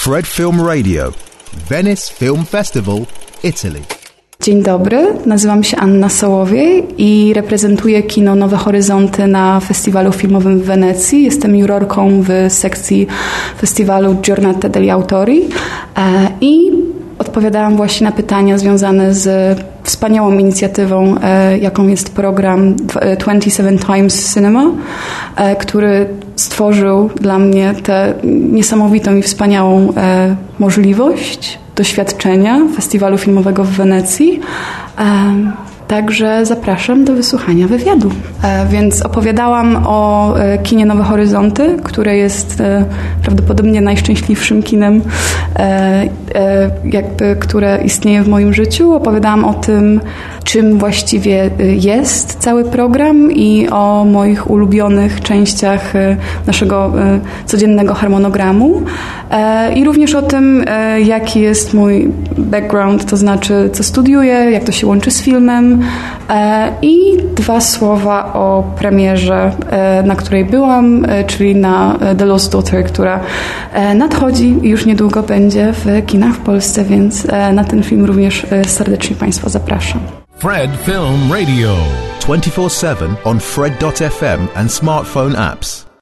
Fred Film Radio, Venice Film Festival, Italy. Dzień dobry, nazywam się Anna Sołowiej i reprezentuję kino Nowe Horyzonty na festiwalu filmowym w Wenecji. Jestem jurorką w sekcji festiwalu Giornata degli Autori e, i odpowiadałam właśnie na pytania związane z wspaniałą inicjatywą, e, jaką jest program 27 e, Times Cinema, który stworzył dla mnie tę niesamowitą i wspaniałą możliwość doświadczenia Festiwalu Filmowego w Wenecji. Także zapraszam do wysłuchania wywiadu. E, więc opowiadałam o e, kinie Nowe Horyzonty, które jest e, prawdopodobnie najszczęśliwszym kinem, jakby, które istnieje w moim życiu. Opowiadałam o tym, czym właściwie jest cały program i o moich ulubionych częściach naszego codziennego harmonogramu. I również o tym, jaki jest mój background, to znaczy co studiuję, jak to się łączy z filmem, E, I dwa słowa o premierze, e, na której byłam, e, czyli na The Lost Daughter, która nadchodzi i już niedługo będzie w kinach w Polsce, więc na ten film również serdecznie Państwa zapraszam. Fred Film Radio 24/7 on fred.fm and smartphone apps.